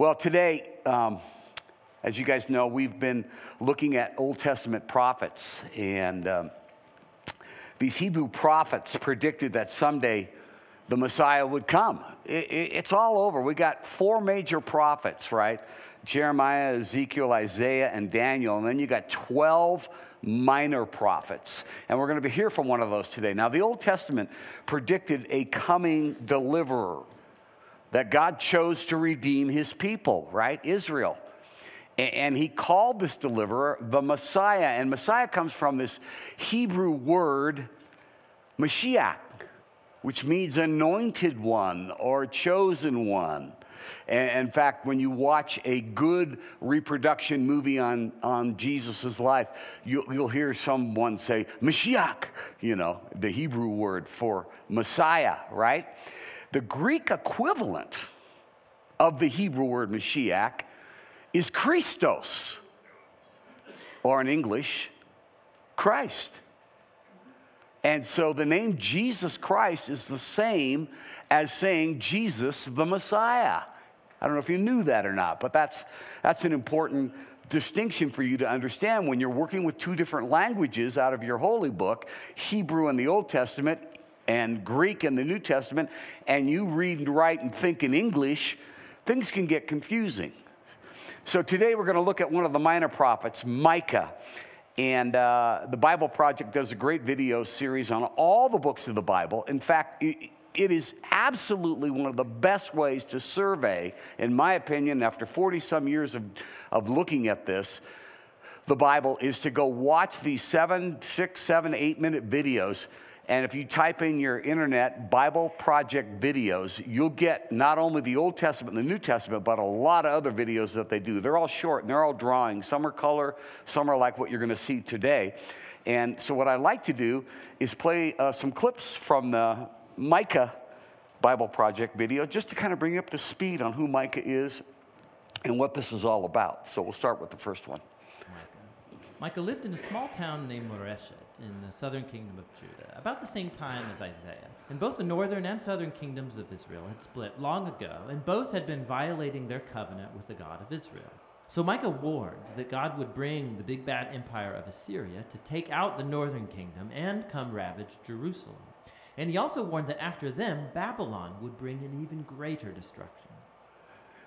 Well, today, um, as you guys know, we've been looking at Old Testament prophets, and um, these Hebrew prophets predicted that someday the Messiah would come. It, it, it's all over. We got four major prophets, right? Jeremiah, Ezekiel, Isaiah, and Daniel. And then you got 12 minor prophets. And we're going to hear from one of those today. Now, the Old Testament predicted a coming deliverer that God chose to redeem his people, right? Israel. And he called this deliverer the Messiah. And Messiah comes from this Hebrew word, Mashiach, which means anointed one or chosen one. And in fact, when you watch a good reproduction movie on, on Jesus' life, you, you'll hear someone say, Mashiach, you know, the Hebrew word for Messiah, right? The Greek equivalent of the Hebrew word Mashiach is Christos, or in English, Christ. And so the name Jesus Christ is the same as saying Jesus the Messiah. I don't know if you knew that or not, but that's, that's an important distinction for you to understand when you're working with two different languages out of your holy book, Hebrew and the Old Testament and Greek in the New Testament, and you read and write and think in English, things can get confusing. So today we're going to look at one of the minor prophets, Micah. And uh, the Bible Project does a great video series on all the books of the Bible. In fact, it is absolutely one of the best ways to survey, in my opinion, after 40 some years of, of looking at this, the Bible is to go watch these seven, six, seven, eight minute videos. And if you type in your internet Bible Project videos, you'll get not only the Old Testament and the New Testament, but a lot of other videos that they do. They're all short and they're all drawing. Some are color, some are like what you're going to see today. And so, what I like to do is play uh, some clips from the Micah Bible Project video just to kind of bring up to speed on who Micah is and what this is all about. So we'll start with the first one. Micah lived in a small town named Moreshet in the southern kingdom of Judah, about the same time as Isaiah. And both the northern and southern kingdoms of Israel had split long ago, and both had been violating their covenant with the God of Israel. So Micah warned that God would bring the big bad empire of Assyria to take out the northern kingdom and come ravage Jerusalem. And he also warned that after them, Babylon would bring an even greater destruction.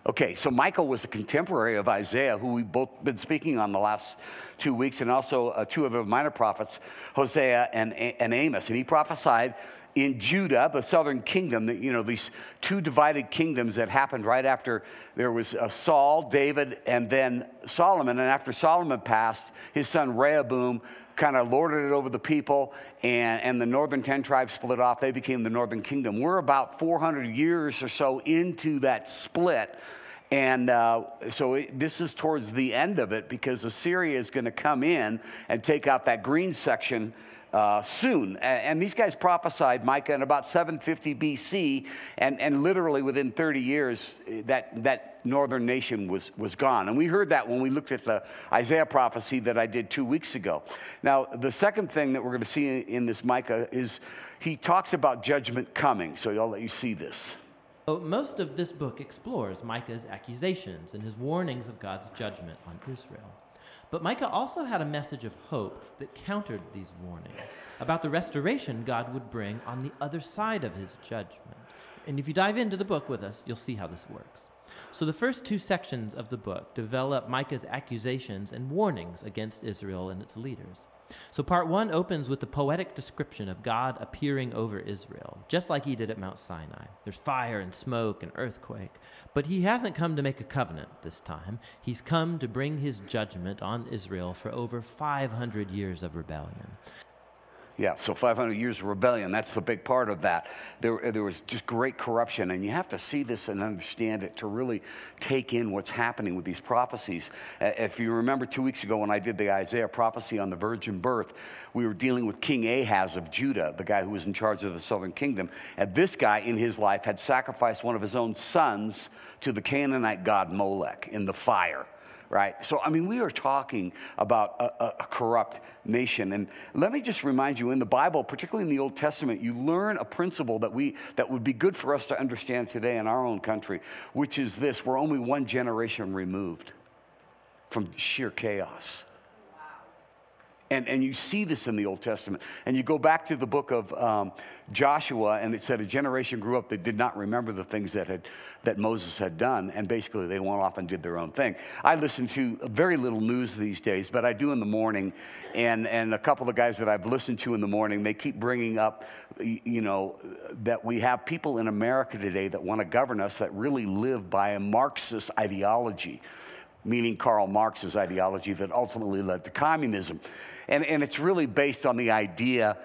Okay, so Michael was a contemporary of Isaiah, who we've both been speaking on the last two weeks, and also uh, two of the minor prophets, Hosea and, and Amos. And he prophesied in Judah, the southern kingdom, that, you know, these two divided kingdoms that happened right after there was uh, Saul, David, and then Solomon. And after Solomon passed, his son Rehoboam kind of lorded it over the people, and, and the northern 10 tribes split off. They became the northern kingdom. We're about 400 years or so into that split. And uh, so it, this is towards the end of it because Assyria is going to come in and take out that green section uh, soon. And, these guys prophesied, Micah, in about 750 BC, and, and literally within 30 years, that, that northern nation was, was gone. And we heard that when we looked at the Isaiah prophecy that I did two weeks ago. Now, the second thing that we're going to see in this Micah is he talks about judgment coming. So I'll let you see this. So most of this book explores Micah's accusations and his warnings of God's judgment on Israel. But Micah also had a message of hope that countered these warnings about the restoration God would bring on the other side of his judgment. And if you dive into the book with us, you'll see how this works. So the first two sections of the book develop Micah's accusations and warnings against Israel and its leaders. So part one opens with the poetic description of God appearing over Israel, just like he did at Mount Sinai. There's fire and smoke and earthquake. But he hasn't come to make a covenant this time. He's come to bring his judgment on Israel for over 500 years of rebellion. Yeah, so 500 years of rebellion, that's the big part of that. There, there was just great corruption, and you have to see this and understand it to really take in what's happening with these prophecies. If you remember two weeks ago when I did the Isaiah prophecy on the virgin birth, we were dealing with King Ahaz of Judah, the guy who was in charge of the southern kingdom. And this guy in his life had sacrificed one of his own sons to the Canaanite god Molech in the fire right? So, I mean, we are talking about a, a, corrupt nation. And let me just remind you in the Bible, particularly in the Old Testament, you learn a principle that, we, that would be good for us to understand today in our own country, which is this we're only one generation removed from sheer chaos. And, and you see this in the Old Testament. And you go back to the book of um, Joshua, and it said a generation grew up that did not remember the things that, had, that Moses had done, and basically they went off and did their own thing. I listen to very little news these days, but I do in the morning. And, and a couple of guys that I've listened to in the morning, they keep bringing up, you know, that we have people in America today that want to govern us that really live by a Marxist ideology meaning Karl Marx's ideology that ultimately led to communism. And, and it's really based on the idea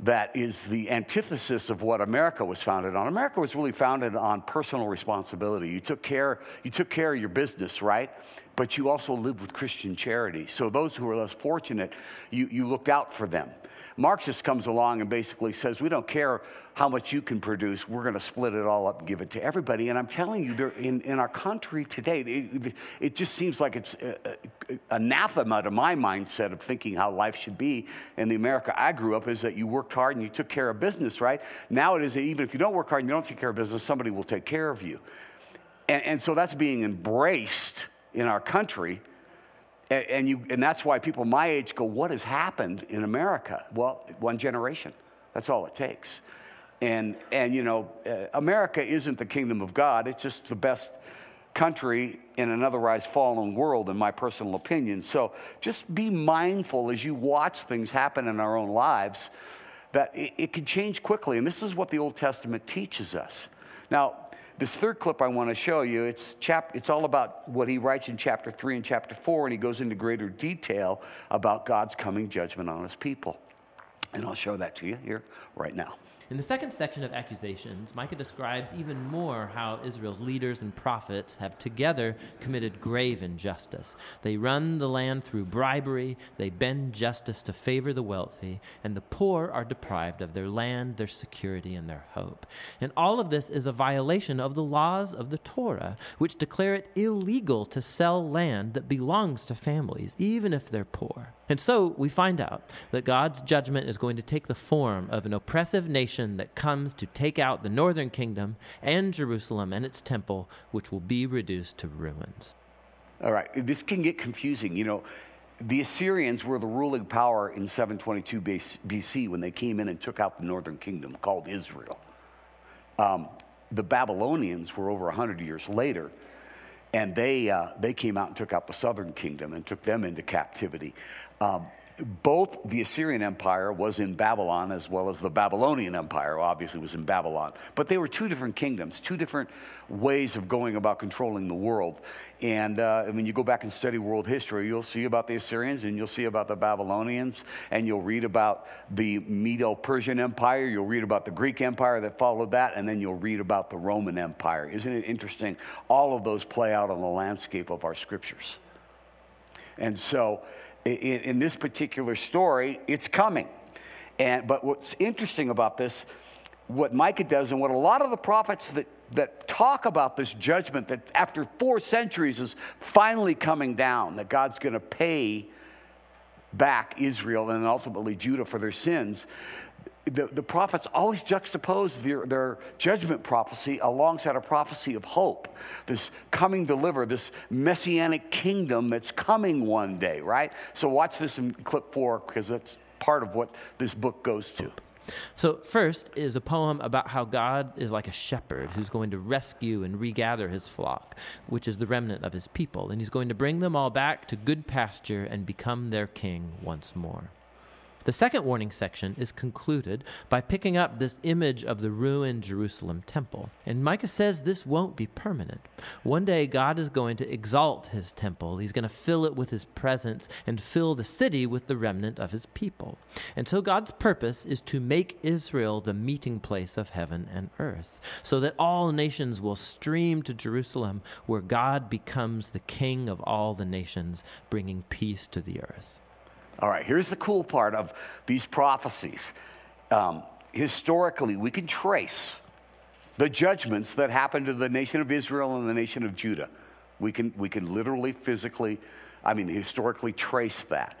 that is the antithesis of what America was founded on. America was really founded on personal responsibility. You took care, you took care of your business, right? But you also lived with Christian charity. So those who were less fortunate, you, you looked out for them. Marxist comes along and basically says, We don't care how much you can produce, we're going to split it all up and give it to everybody. And I'm telling you, in, in our country today, it, it just seems like it's uh, uh, anathema to my mindset of thinking how life should be. In the America I grew up, is that you worked hard and you took care of business, right? Now it is even if you don't work hard and you don't take care of business, somebody will take care of you. And, and so that's being embraced in our country and, and, you, and that's why people my age go, What has happened in America? Well, one generation. That's all it takes. And, and you know, uh, America isn't the kingdom of God, it's just the best country in an otherwise fallen world, in my personal opinion. So just be mindful as you watch things happen in our own lives that it, it can change quickly. And this is what the Old Testament teaches us. Now, this third clip I want to show you, it's, chap- it's all about what he writes in chapter 3 and chapter 4, and he goes into greater detail about God's coming judgment on his people. And I'll show that to you here right now. In the second section of accusations, Micah describes even more how Israel's leaders and prophets have together committed grave injustice. They run the land through bribery, they bend justice to favor the wealthy, and the poor are deprived of their land, their security, and their hope. And all of this is a violation of the laws of the Torah, which declare it illegal to sell land that belongs to families, even if they're poor. And so we find out that God's judgment is going to take the form of an oppressive nation that comes to take out the northern kingdom and Jerusalem and its temple, which will be reduced to ruins. All right, this can get confusing. You know, the Assyrians were the ruling power in 722 BC when they came in and took out the northern kingdom called Israel. Um, the Babylonians were over 100 years later, and they, uh, they came out and took out the southern kingdom and took them into captivity. Um, both the Assyrian Empire was in Babylon as well as the Babylonian Empire obviously was in Babylon. But they were two different kingdoms, two different ways of going about controlling the world. And uh, when you go back and study world history, you'll see about the Assyrians and you'll see about the Babylonians and you'll read about the Medo Persian Empire, you'll read about the Greek Empire that followed that, and then you'll read about the Roman Empire. Isn't it interesting? All of those play out on the landscape of our scriptures. And so, in, in this particular story, it's coming. And, but what's interesting about this, what Micah does, and what a lot of the prophets that, that talk about this judgment that after four centuries is finally coming down, that God's going to pay back Israel and ultimately Judah for their sins, the, the prophets always juxtapose their, their judgment prophecy alongside a prophecy of hope. This coming deliver, this messianic kingdom that's coming one day, right? So watch this in clip four because that's part of what this book goes to. So, first is a poem about how God is like a shepherd who's going to rescue and regather his flock, which is the remnant of his people, and he's going to bring them all back to good pasture and become their king once more. The second warning section is concluded by picking up this image of the ruined Jerusalem temple. And Micah says this won't be permanent. One day, God is going to exalt his temple. He's going to fill it with his presence and fill the city with the remnant of his people. And so, God's purpose is to make Israel the meeting place of heaven and earth, so that all nations will stream to Jerusalem, where God becomes the king of all the nations, bringing peace to the earth. All right, here's the cool part of these prophecies. Um, historically, we can trace the judgments that happened to the nation of Israel and the nation of Judah. We can, we can literally, physically, I mean, historically trace that.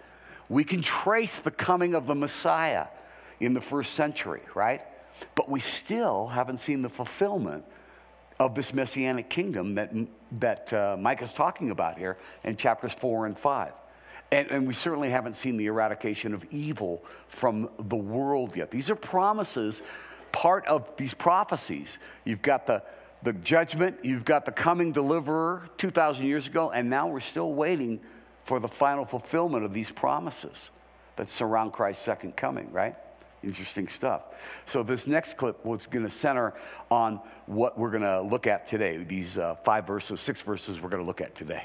We can trace the coming of the Messiah in the first century, right? But we still haven't seen the fulfillment of this messianic kingdom that, that uh, Micah is talking about here in chapters four and five. And, and, we certainly haven't seen the eradication of evil from the world yet. These are promises, part of these prophecies. You've got the, the judgment, you've got the coming deliverer 2,000 years ago, and now we're still waiting for the final fulfillment of these promises that surround Christ's second coming, right? Interesting stuff. So, this next clip was going to center on what we're going to look at today. These uh, five verses, six verses we're going to look at today.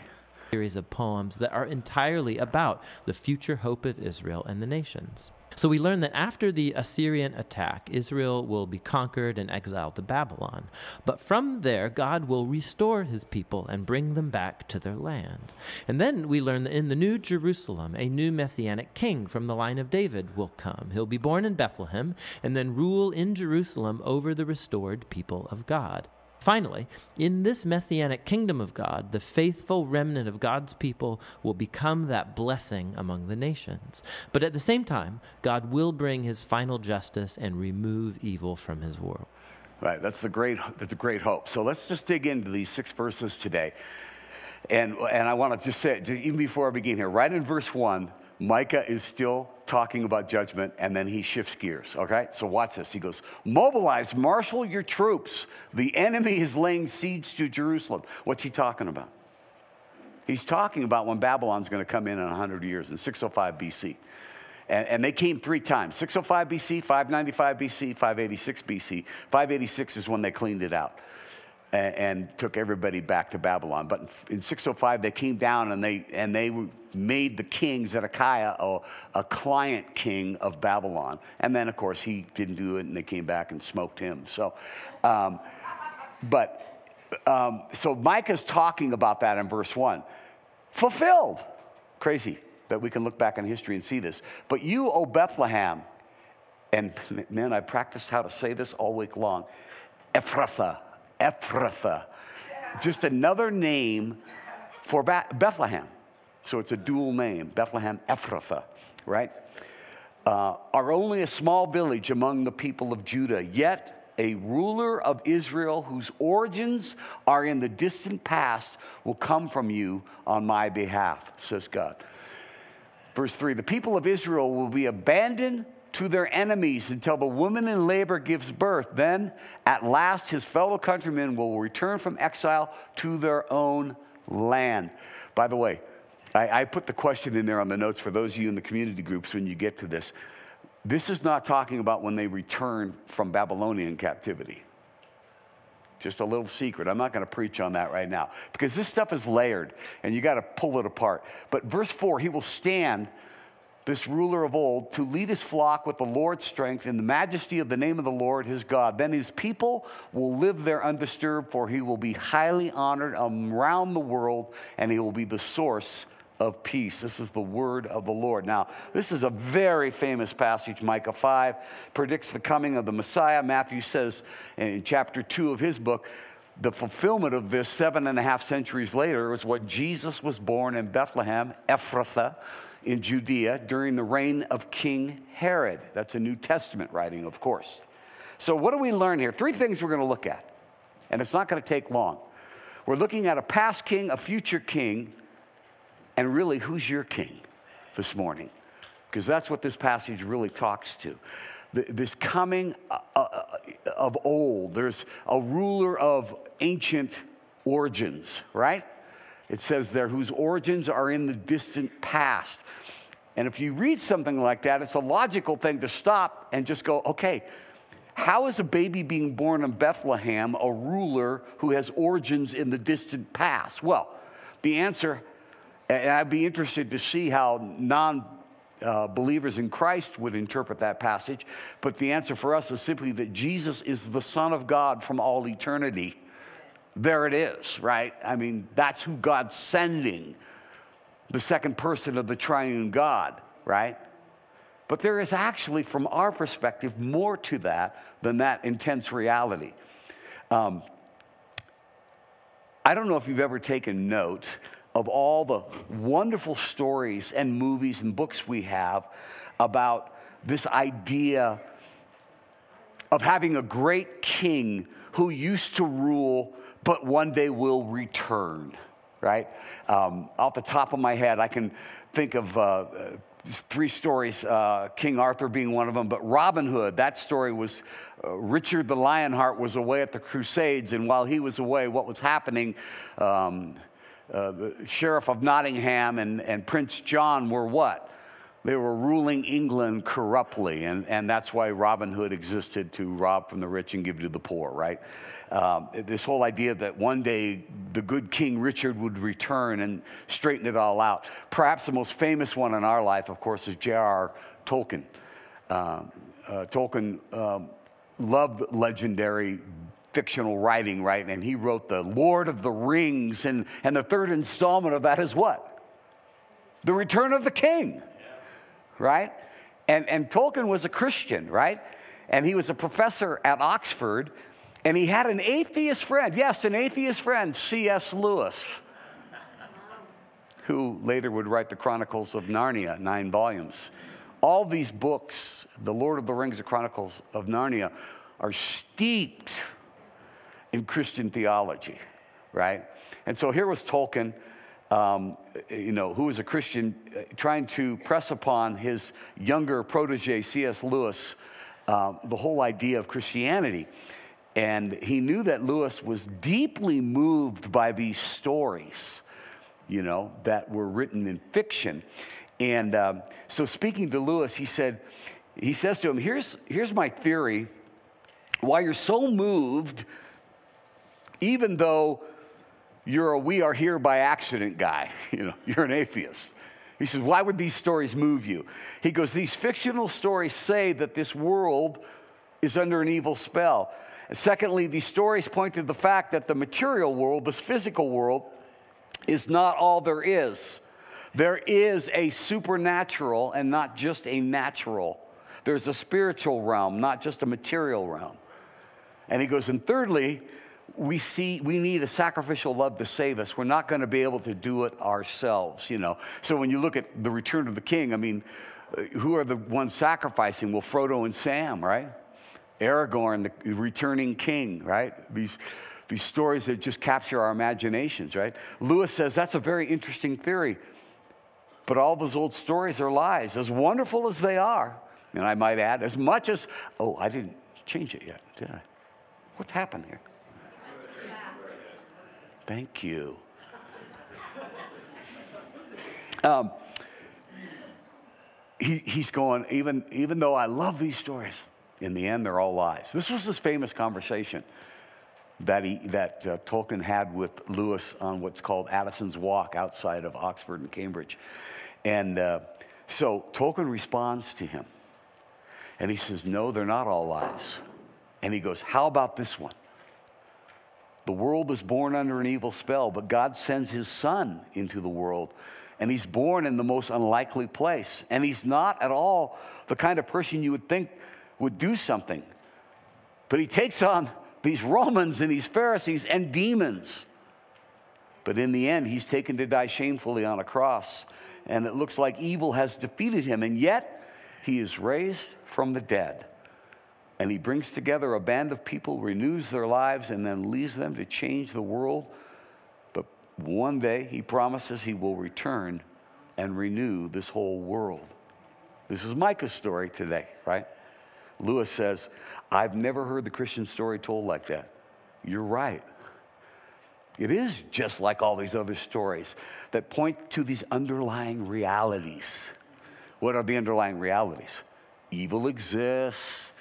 Series of poems that are entirely about the future hope of Israel and the nations. So we learn that after the Assyrian attack, Israel will be conquered and exiled to Babylon. But from there, God will restore his people and bring them back to their land. And then we learn that in the New Jerusalem, a new messianic king from the line of David will come. He'll be born in Bethlehem and then rule in Jerusalem over the restored people of God. Finally, in this messianic kingdom of God, the faithful remnant of God's people will become that blessing among the nations. But at the same time, God will bring his final justice and remove evil from his world. Right, that's the great that's the great hope. So let's just dig into these six verses today. And and I want to just say even before I begin here, right in verse 1, Micah is still talking about judgment, and then he shifts gears, okay? So watch this. He goes, Mobilize, marshal your troops. The enemy is laying siege to Jerusalem. What's he talking about? He's talking about when Babylon's going to come in in 100 years, in 605 BC. And, and, they came three times 605 BC, 595 BC, 586 BC. 586 is when they cleaned it out and, took everybody back to Babylon. But in 605, they came down and they, and they made the king Zedekiah a, a client king of Babylon. And then, of course, he didn't do it and they came back and smoked him. So, um, but, um, so Micah's talking about that in verse 1. Fulfilled. Crazy that we can look back in history and see this. But you, O Bethlehem, and man, I practiced how to say this all week long Ephrathah Ephrathah, just another name for Bethlehem. So it's a dual name, Bethlehem Ephrathah, right? Uh, are only a small village among the people of Judah, yet a ruler of Israel whose origins are in the distant past will come from you on my behalf, says God. Verse 3 The people of Israel will be abandoned to their enemies until the woman in labor gives birth. Then, at last, his fellow countrymen will return from exile to their own land. By the way, I, I, put the question in there on the notes for those of you in the community groups when you get to this. This is not talking about when they return from Babylonian captivity. Just a little secret. I'm not going to preach on that right now because this stuff is layered and you got to pull it apart. But verse 4 he will stand this ruler of old, to lead his flock with the Lord's strength in the majesty of the name of the Lord his God. Then his people will live there undisturbed, for he will be highly honored um, around the world, and he will be the source of peace. This is the word of the Lord. Now, this is a very famous passage. Micah 5 predicts the coming of the Messiah. Matthew says in chapter 2 of his book, the fulfillment of this seven and a half centuries later was what Jesus was born in Bethlehem, Ephrathah in Judea during the reign of King Herod. That's a New Testament writing, of course. So, what do we learn here? Three things we're going to look at, and it's not going to take long. We're looking at a past king, a future king, and really, who's your king this morning? Because that's what this passage really talks to. This coming uh, uh, of old, there's a ruler of ancient origins, right? It says there, whose origins are in the distant past. And if you read something like that, it's a logical thing to stop and just go, okay, how is a baby being born in Bethlehem a ruler who has origins in the distant past? Well, the answer, and I'd be interested to see how non uh, believers in Christ would interpret that passage, but the answer for us is simply that Jesus is the Son of God from all eternity there it is, right? I mean, that's who God's sending, the second person of the triune God, right? But there is actually, from our perspective, more to that than that intense reality. Um, I don't know if you've ever taken note of all the wonderful stories and movies and books we have about this idea of having a great king who used to rule but one day will return, right? Um, off the top of my head, I can think of uh, three stories, uh, King Arthur being one of them, but Robin Hood, that story was uh, Richard the Lionheart was away at the Crusades, and while he was away, what was happening? Um, uh, the Sheriff of Nottingham and, and Prince John were what? They were ruling England corruptly, and, and that's why Robin Hood existed to rob from the rich and give to the poor, right? Um, this whole idea that one day the good King Richard would return and straighten it all out. Perhaps the most famous one in our life, of course, is J.R.R. Tolkien. Um, uh, Tolkien um, loved legendary fictional writing, right? And he wrote The Lord of the Rings, and, and the third installment of that is what? The Return of the King right? And, and Tolkien was a Christian, right? And he was a professor at Oxford, and he had an atheist friend. Yes, an atheist friend, C.S. Lewis, who later would write the Chronicles of Narnia, nine volumes. All these books, The Lord of the Rings, The Chronicles of Narnia, are steeped in Christian theology, right? And so here was Tolkien um, you know, who was a Christian, uh, trying to press upon his younger protege, C.S. Lewis, uh, the whole idea of Christianity. And he knew that Lewis was deeply moved by these stories, you know, that were written in fiction. And um, so, speaking to Lewis, he said, he says to him, here's, here's my theory why you're so moved, even though you're a we are here by accident guy. You know, you're an atheist. He says, Why would these stories move you? He goes, These fictional stories say that this world is under an evil spell. And secondly, these stories point to the fact that the material world, this physical world, is not all there is. There is a supernatural and not just a natural. There's a spiritual realm, not just a material realm. And he goes, and thirdly, we see we need a sacrificial love to save us. We're not going to be able to do it ourselves, you know. So when you look at the return of the king, I mean, uh, who are the ones sacrificing? Well, Frodo and Sam, right? Aragorn, the returning king, right? These these stories that just capture our imaginations, right? Lewis says that's a very interesting theory. But all those old stories are lies, as wonderful as they are. And I might add, as much as, oh, I didn't change it yet, did I? What's happened here? Thank you. Um, he, he's going, even, even though I love these stories, in the end, they're all lies. This was this famous conversation that, he, that uh, Tolkien had with Lewis on what's called Addison's Walk outside of Oxford and Cambridge. And uh, so Tolkien responds to him. And he says, No, they're not all lies. And he goes, How about this one? The world is born under an evil spell, but God sends his son into the world. And he's born in the most unlikely place. And he's not at all the kind of person you would think would do something. But he takes on these Romans and these Pharisees and demons. But in the end, he's taken to die shamefully on a cross. And it looks like evil has defeated him. And yet, he is raised from the dead and he brings together a band of people, renews their lives, and then leaves them to change the world. But one day he promises he will return and renew this whole world. This is Micah's story today, right? Lewis says, I've never heard the Christian story told like that. You're right. It is just like all these other stories that point to these underlying realities. What are the underlying realities? Evil exists,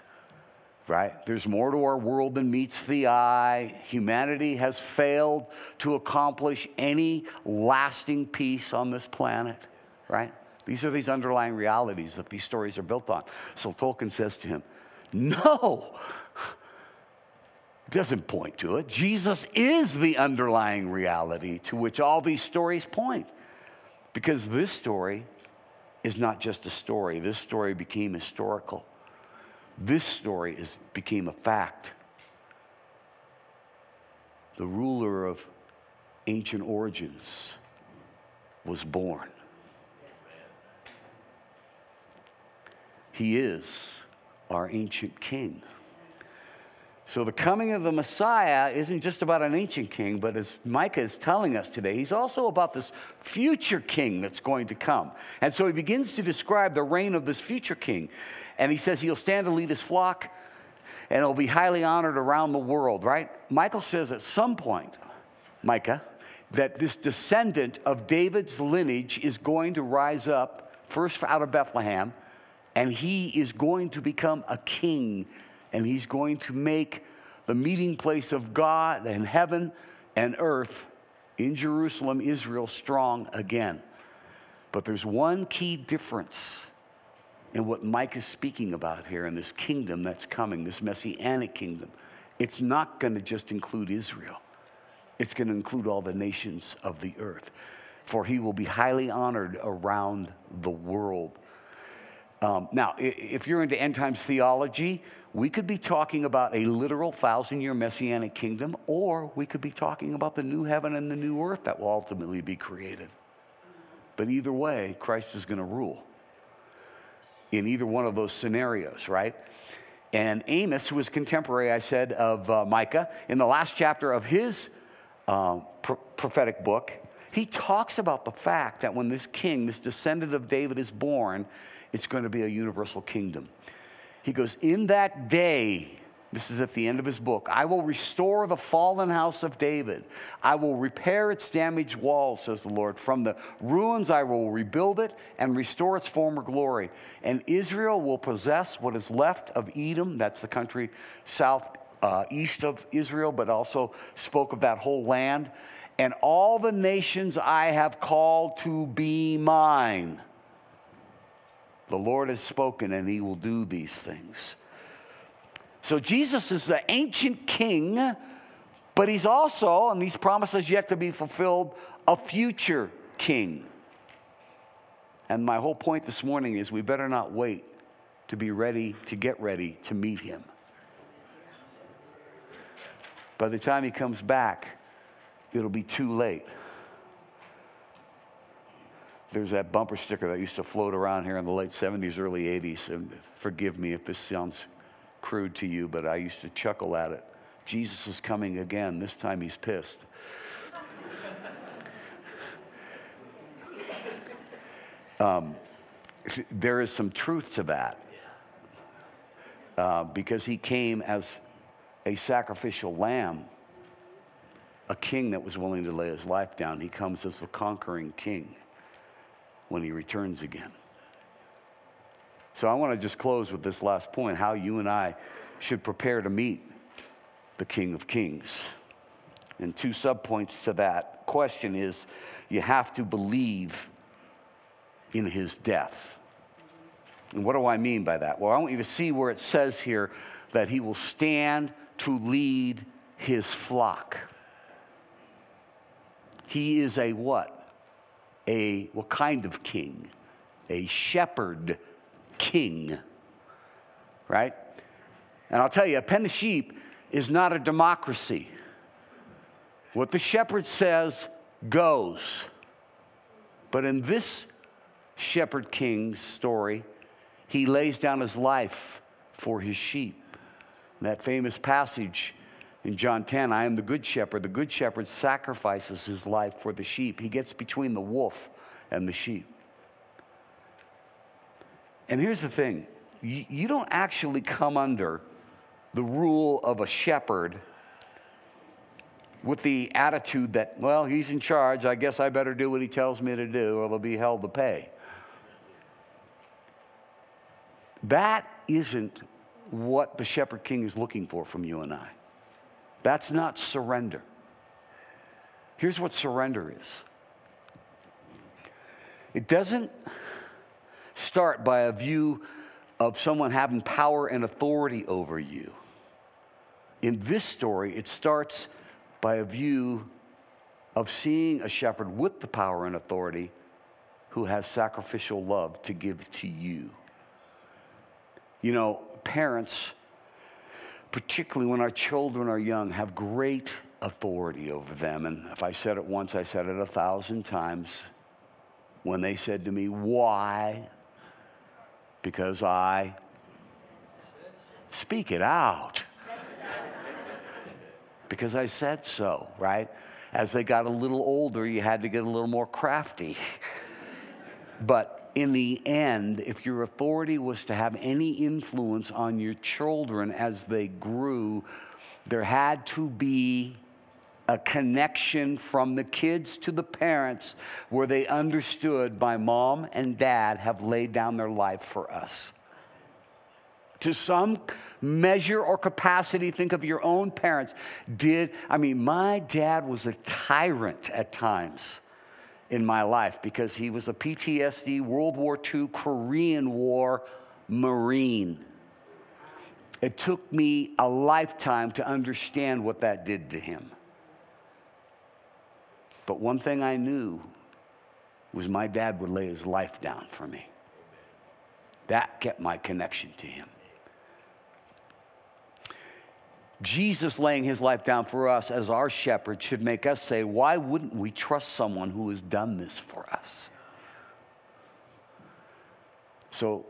right? There's more to our world than meets the eye. Humanity has failed to accomplish any lasting peace on this planet, right? These are these underlying realities that these stories are built on. So Tolkien says to him, No, it doesn't point to it. Jesus is the underlying reality to which all these stories point. Because this story is not just a story, this story became historical. This story is, became a fact. The ruler of ancient origins was born. He is our ancient king. So the coming of the Messiah isn't just about an ancient king, but as Micah is telling us today, he's also about this future king that's going to come. And so he begins to describe the reign of this future king. And he says he'll stand to lead his flock and he'll be highly honored around the world, right? Michael says at some point, Micah, that this descendant of David's lineage is going to rise up first out of Bethlehem and he is going to become a king and he's going to make the meeting place of God and heaven and earth in Jerusalem, Israel, strong again. But there's one key difference in what Mike is speaking about here in this kingdom that's coming, this messianic kingdom. It's not going to just include Israel, it's going to include all the nations of the earth. For he will be highly honored around the world. Um, now, if you're into end times theology, we could be talking about a literal thousand year messianic kingdom, or we could be talking about the new heaven and the new earth that will ultimately be created. But either way, Christ is going to rule in either one of those scenarios, right? And Amos, who was contemporary, I said, of uh, Micah, in the last chapter of his uh, pro- prophetic book, he talks about the fact that when this king, this descendant of David, is born, it's going to be a universal kingdom. He goes, In that day, this is at the end of his book. I will restore the fallen house of David. I will repair its damaged walls, says the Lord. From the ruins, I will rebuild it and restore its former glory. And Israel will possess what is left of Edom. That's the country south uh, east of Israel, but also spoke of that whole land. And all the nations I have called to be mine. The Lord has spoken, and he will do these things. So Jesus is the ancient king, but he's also, and these promises yet to be fulfilled, a future king. And my whole point this morning is we better not wait to be ready, to get ready to meet him. By the time he comes back, it'll be too late. There's that bumper sticker that used to float around here in the late 70s, early 80s. And forgive me if this sounds crude to you, but I used to chuckle at it. Jesus is coming again. This time he's pissed. um, there is some truth to that uh, because he came as a sacrificial lamb, a king that was willing to lay his life down. He comes as the conquering king when he returns again. So I want to just close with this last point how you and I should prepare to meet the King of Kings. And two subpoints to that question is you have to believe in his death. And what do I mean by that? Well, I want you to see where it says here that he will stand to lead his flock. He is a what? A what kind of king? A shepherd king. Right? And I'll tell you, a pen of sheep is not a democracy. What the shepherd says goes. But in this shepherd king's story, he lays down his life for his sheep. And that famous passage in John 10, I am the good shepherd. The good shepherd sacrifices his life for the sheep. He gets between the wolf and the sheep. And here's the thing you, don't actually come under the rule of a shepherd with the attitude that, well, he's in charge. I guess I better do what he tells me to do or they'll be held to pay. That isn't what the shepherd king is looking for from you and I. That's not surrender. Here's what surrender is it doesn't start by a view of someone having power and authority over you. In this story, it starts by a view of seeing a shepherd with the power and authority who has sacrificial love to give to you. You know, parents particularly when our children are young, have great authority over them. And if I said it once, I said it a thousand times. When they said to me, Why? Because I speak it out. because I said so, right? As they got a little older, you had to get a little more crafty. but in the end, if your authority was to have any influence on your children as they grew, there had to be a connection from the kids to the parents where they understood my mom and dad have laid down their life for us. To some measure or capacity, think of your own parents. Did, I mean, my dad was a tyrant at times in my life because he was a PTSD, World War II, Korean War Marine. It took me a lifetime to understand what that did to him. But one thing I knew was my dad would lay his life down for me. That kept my connection to him. Jesus laying his life down for us as our shepherd should make us say, why wouldn't we trust someone who has done this for us? So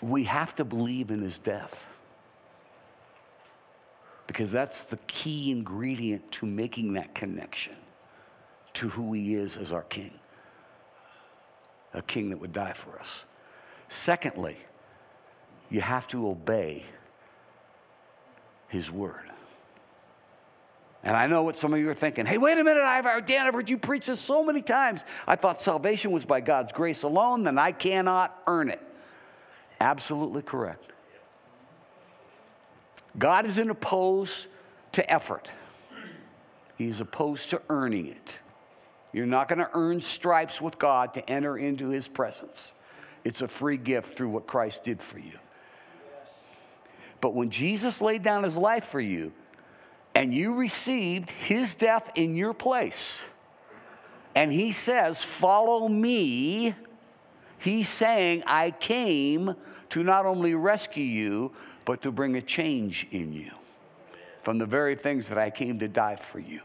we have to believe in his death because that's the key ingredient to making that connection to who he is as our king, a king that would die for us. Secondly, you have to obey his word. And I know what some of you are thinking. Hey, wait a minute, I've, Dan, I've heard you preach this so many times. I thought salvation was by God's grace alone, then I cannot earn it. Absolutely correct. God isn't opposed to effort, He's opposed to earning it. You're not going to earn stripes with God to enter into His presence. It's a free gift through what Christ did for you. But when Jesus laid down His life for you, and you received His death in your place, and He says, Follow me He's saying, I came to not only rescue you, but to bring a change in you from the very things that I came to die for you.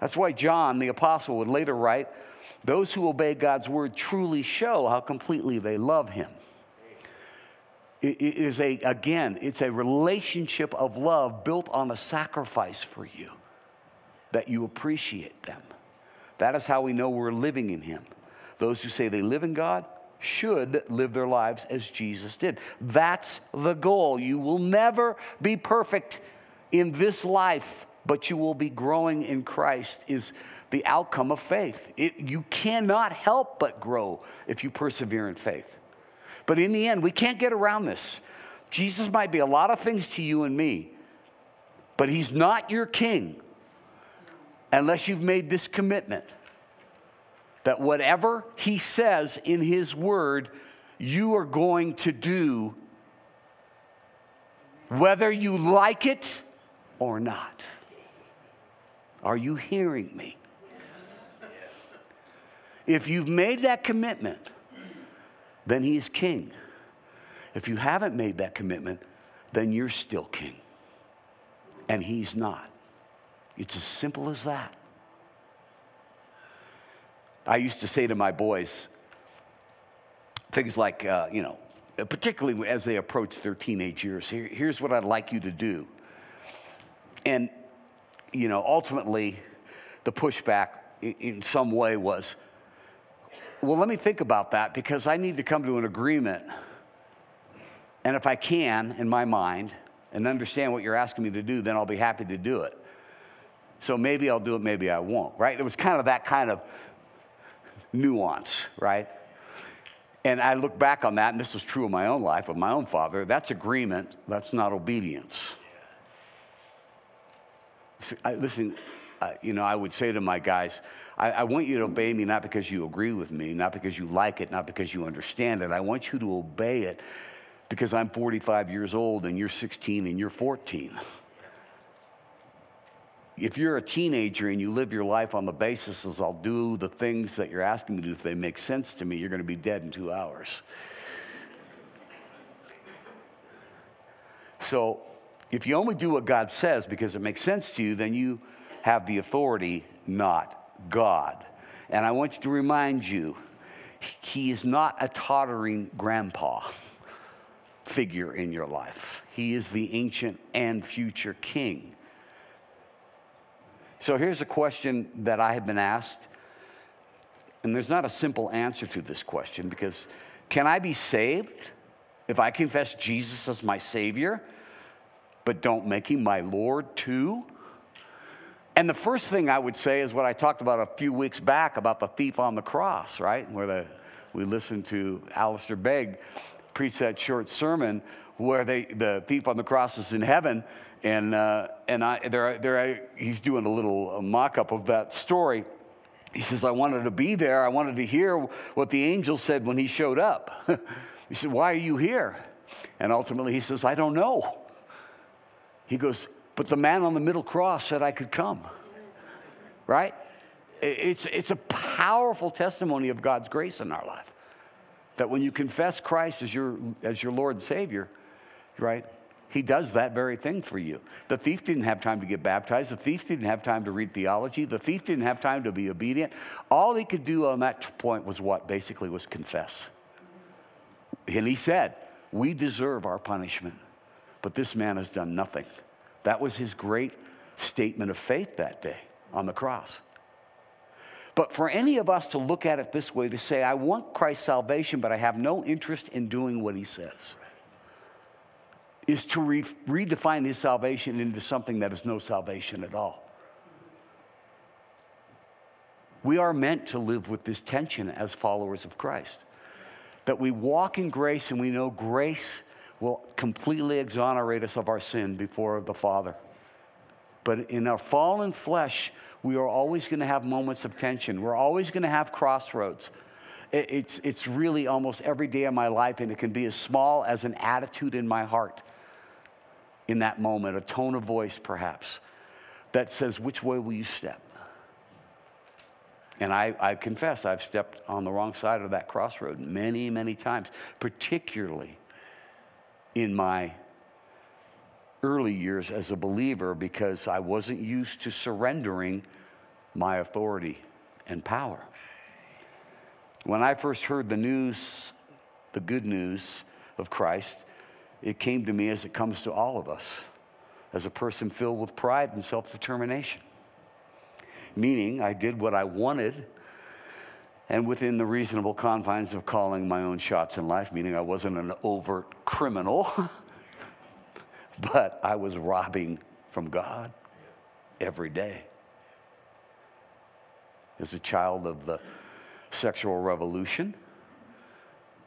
That's why John, the apostle, would later write, Those who obey God's word truly show how completely they love him. It is a, again, it's a relationship of love built on a sacrifice for you that you appreciate them. That is how we know we're living in him. Those who say they live in God should live their lives as Jesus did. That's the goal. You will never be perfect in this life, but you will be growing in Christ, is the outcome of faith. It, you cannot help but grow if you persevere in faith. But in the end, we can't get around this. Jesus might be a lot of things to you and me, but he's not your king unless you've made this commitment that whatever he says in his word, you are going to do, whether you like it or not. Are you hearing me? If you've made that commitment, then he is king. If you haven't made that commitment, then you're still king. And he's not. It's as simple as that. I used to say to my boys things like, uh, you know, particularly as they approach their teenage years, Here, here's what I'd like you to do. And, you know, ultimately, the pushback in, in some way was, well, let me think about that because I need to come to an agreement. And if I can, in my mind, and understand what you're asking me to do, then I'll be happy to do it. So maybe I'll do it, maybe I won't, right? It was kind of that kind of nuance, right? And I look back on that, and this was true of my own life, of my own father. That's agreement, that's not obedience. I, listen, uh, you know, I would say to my guys, I, I, want you to obey me not because you agree with me, not because you like it, not because you understand it. I want you to obey it because I'm 45 years old and you're 16 and you're 14 if you're a teenager and you live your life on the basis as I'll do the things that you're asking me to do, if they make sense to me, you're going to be dead in two hours. So If you only do what God says because it makes sense to you, then you have the authority, not God. And I want you to remind you, he is not a tottering grandpa figure in your life. He is the ancient and future king. So here's a question that I have been asked, and there's not a simple answer to this question because can I be saved if I confess Jesus as my Savior, but don't make him my Lord too? And the first thing I would say is what I talked about a few weeks back about the thief on the cross, right? Where the, we listened to Alistair Begg preach that short sermon where they, the thief on the cross is in heaven, and, uh, and I, he's doing a little mock up of that story. He says, I wanted to be there. I wanted to hear what the angel said when he showed up. he said, Why are you here? And ultimately he says, I don't know. He goes, but the man on the middle cross said I could come. Right? It's, it's a powerful testimony of God's grace in our life. That when you confess Christ as your, as your Lord and Savior, right, He does that very thing for you. The thief didn't have time to get baptized. The thief didn't have time to read theology. The thief didn't have time to be obedient. All he could do on that point was what? Basically, was confess. And he said, We deserve our punishment, but this man has done nothing. That was his great statement of faith that day on the cross. But for any of us to look at it this way, to say, I want Christ's salvation, but I have no interest in doing what he says, is to re- redefine his salvation into something that is no salvation at all. We are meant to live with this tension as followers of Christ. That we walk in grace and we know grace will completely exonerate us of our sin before the Father. But in our fallen flesh, we are always going to have moments of tension. We're always going to have crossroads. It's, it's really almost every day of my life, and it can be as small as an attitude in my heart in that moment, a tone of voice perhaps, that says, Which way will you step? And I, I confess, I've stepped on the wrong side of that crossroad many, many times, particularly in my early years as a believer because I wasn't used to surrendering my authority and power. When I first heard the news, the good news of Christ, it came to me as it comes to all of us, as a person filled with pride and self determination. Meaning, I did what I wanted and within the reasonable confines of calling my own shots in life, meaning I wasn't an overt criminal, but I was robbing from God every day. As a child of the sexual revolution,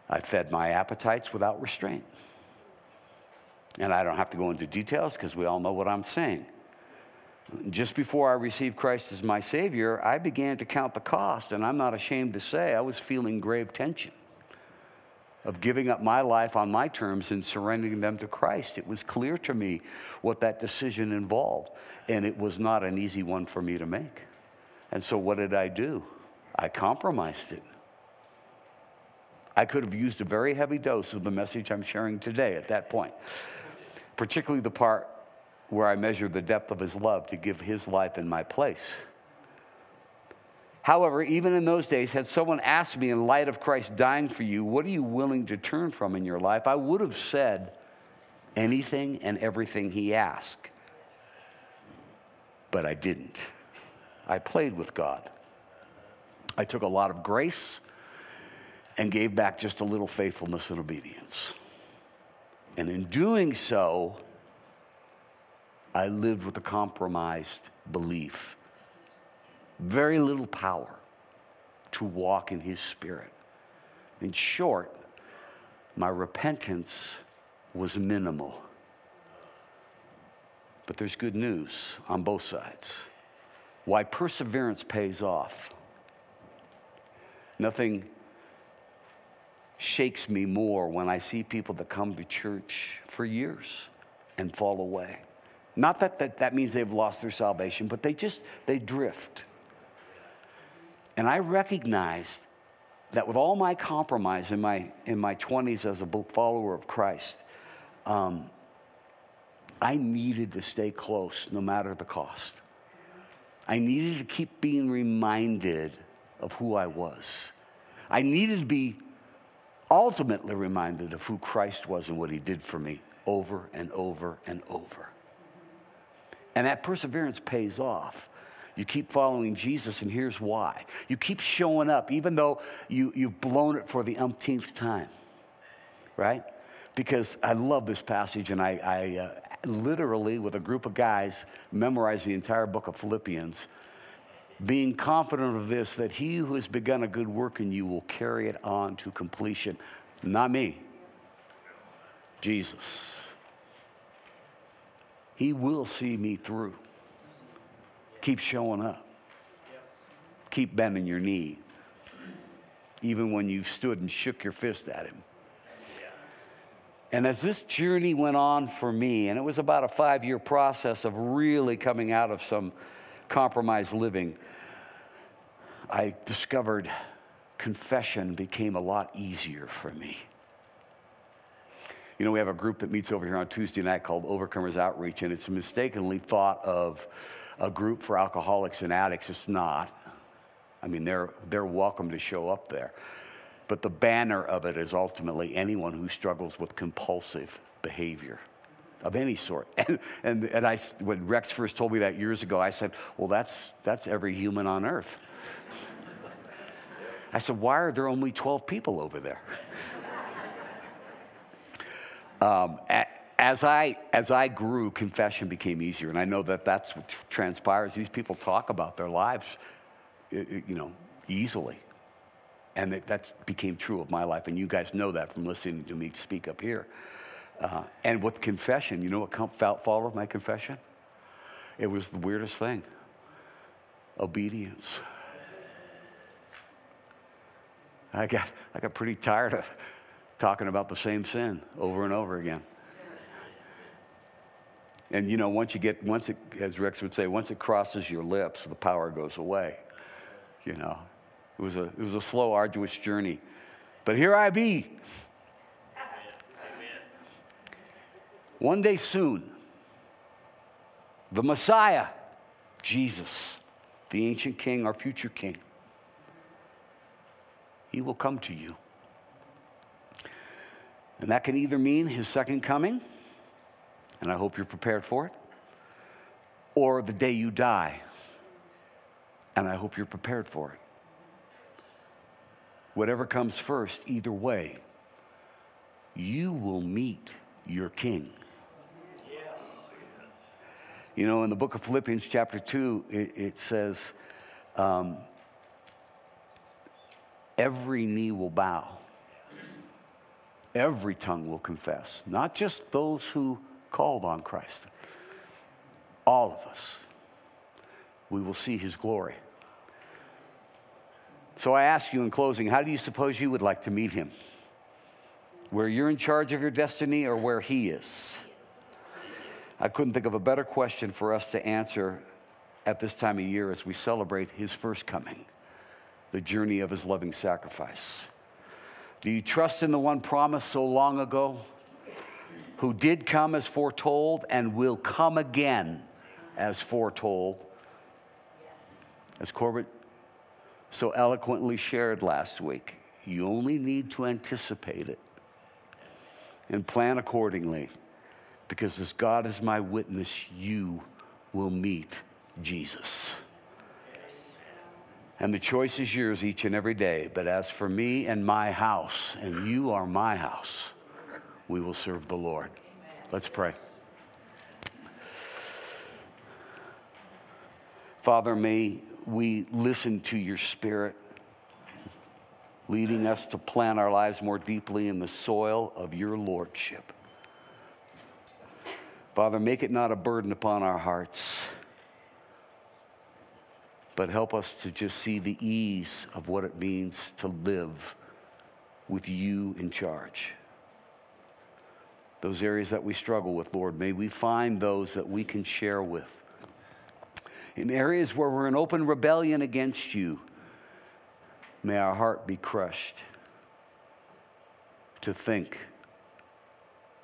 I fed my appetites without restraint. And I don't have to go into details because we all know what I'm saying just before I received Christ as my Savior, I began to count the cost, and I'm not ashamed to say I was feeling grave tension of giving up my life on my terms and surrendering them to Christ. It was clear to me what that decision involved, and it was not an easy one for me to make. And so, what did I do? I compromised it. I could have used a very heavy dose of the message I'm sharing today at that point, particularly the part where I measure the depth of his love to give his life in my place. However, even in those days, had someone asked me, in light of Christ dying for you, what are you willing to turn from in your life? I would have said anything and everything he asked. But I didn't. I played with God. I took a lot of grace and gave back just a little faithfulness and obedience. And in doing so, I lived with a compromised belief. Very little power to walk in His Spirit. In short, my repentance was minimal. But there's good news on both sides. Why perseverance pays off. Nothing shakes me more when I see people that come to church for years and fall away. Not that, that that means they've lost their salvation, but they just, they drift. And I recognized that with all my compromise in my, in my 20s as a follower of Christ, um, I needed to stay close no matter the cost. I needed to keep being reminded of who I was. I needed to be ultimately reminded of who Christ was and what he did for me over and over and over. And that perseverance pays off. You keep following Jesus, and here's why. You keep showing up, even though you, you've blown it for the umpteenth time, right? Because I love this passage, and I, I uh, literally, with a group of guys, memorized the entire book of Philippians, being confident of this, that he who has begun a good work in you will carry it on to completion. Not me, Jesus. He will see me through. Keep showing up. Keep bending your knee, even when you stood and shook your fist at him. And as this journey went on for me, and it was about a five year process of really coming out of some compromised living, I discovered confession became a lot easier for me. You know, we have a group that meets over here on Tuesday night called Overcomers Outreach, and it's mistakenly thought of a group for alcoholics and addicts. It's not. I mean, they're, they're welcome to show up there. But the banner of it is ultimately anyone who struggles with compulsive behavior of any sort. And, and, and I, when Rex first told me that years ago, I said, well, that's, that's every human on earth. I said, why are there only 12 people over there? um, as I, as I grew, confession became easier. And I know that that's what transpires. These people talk about their lives, you know, easily. And that became true of my life. And you guys know that from listening to me speak up here. Uh, and with confession, you know what followed my confession? It was the weirdest thing obedience. I got, I got pretty tired of talking about the same sin over and over again. And you know, once you get, once it, as Rex would say, once it crosses your lips, the power goes away. You know, it was a, it was a slow, arduous journey. But here I be. One day soon, the Messiah, Jesus, the ancient king, our future king, he will come to you. And that can either mean his second coming, and I hope you're prepared for it, or the day you die, and I hope you're prepared for it. Whatever comes first, either way, you will meet your king. You know, in the book of Philippians, chapter 2, it, it says, um, every knee will bow, every tongue will confess, not just those who called on Christ, all of us. We will see his glory. So I ask you in closing, how do you suppose you would like to meet him? Where you're in charge of your destiny or where he is? I couldn't think of a better question for us to answer at this time of year as we celebrate his first coming the journey of his loving sacrifice. Do you trust in the one promised so long ago, who did come as foretold and will come again as foretold? As Corbett so eloquently shared last week, you only need to anticipate it and plan accordingly, because as God is my witness, you will meet Jesus. And the choice is yours each and every day. But as for me and my house, and you are my house, we will serve the Lord. Let's pray. Father, may we listen to your spirit, leading us to plant our lives more deeply in the soil of your lordship. Father, make it not a burden upon our hearts but help us to just see the ease of what it means to live with you in charge. Those areas that we struggle with, Lord, may we find those that we can share with. In areas where we're in open rebellion against you, may our heart be crushed to think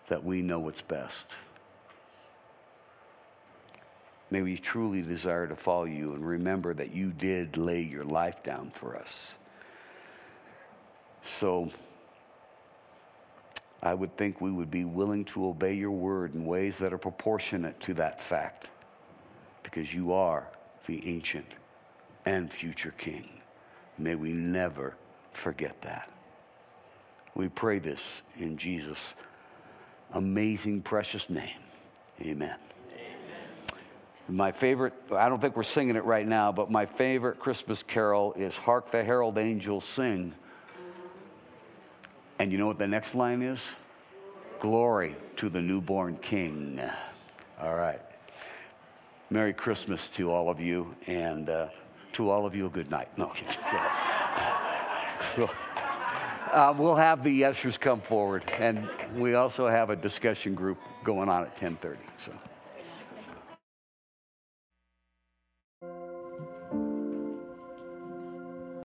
that we know what's best. May we truly desire to follow you and remember that you did lay your life down for us. So I would think we would be willing to obey your word in ways that are proportionate to that fact because you are the ancient and future king. May we never forget that. We pray this in Jesus' amazing, precious name. Amen. My favorite, I don't think we're singing it right now, but my favorite Christmas carol is Hark the Herald Angels Sing. And you know what the next line is? Glory to the newborn King. All right. Merry Christmas to all of you, and uh, to all of you, a good night. No, uh, we'll have the ushers come forward, and we also have a discussion group going on at 10:30. So.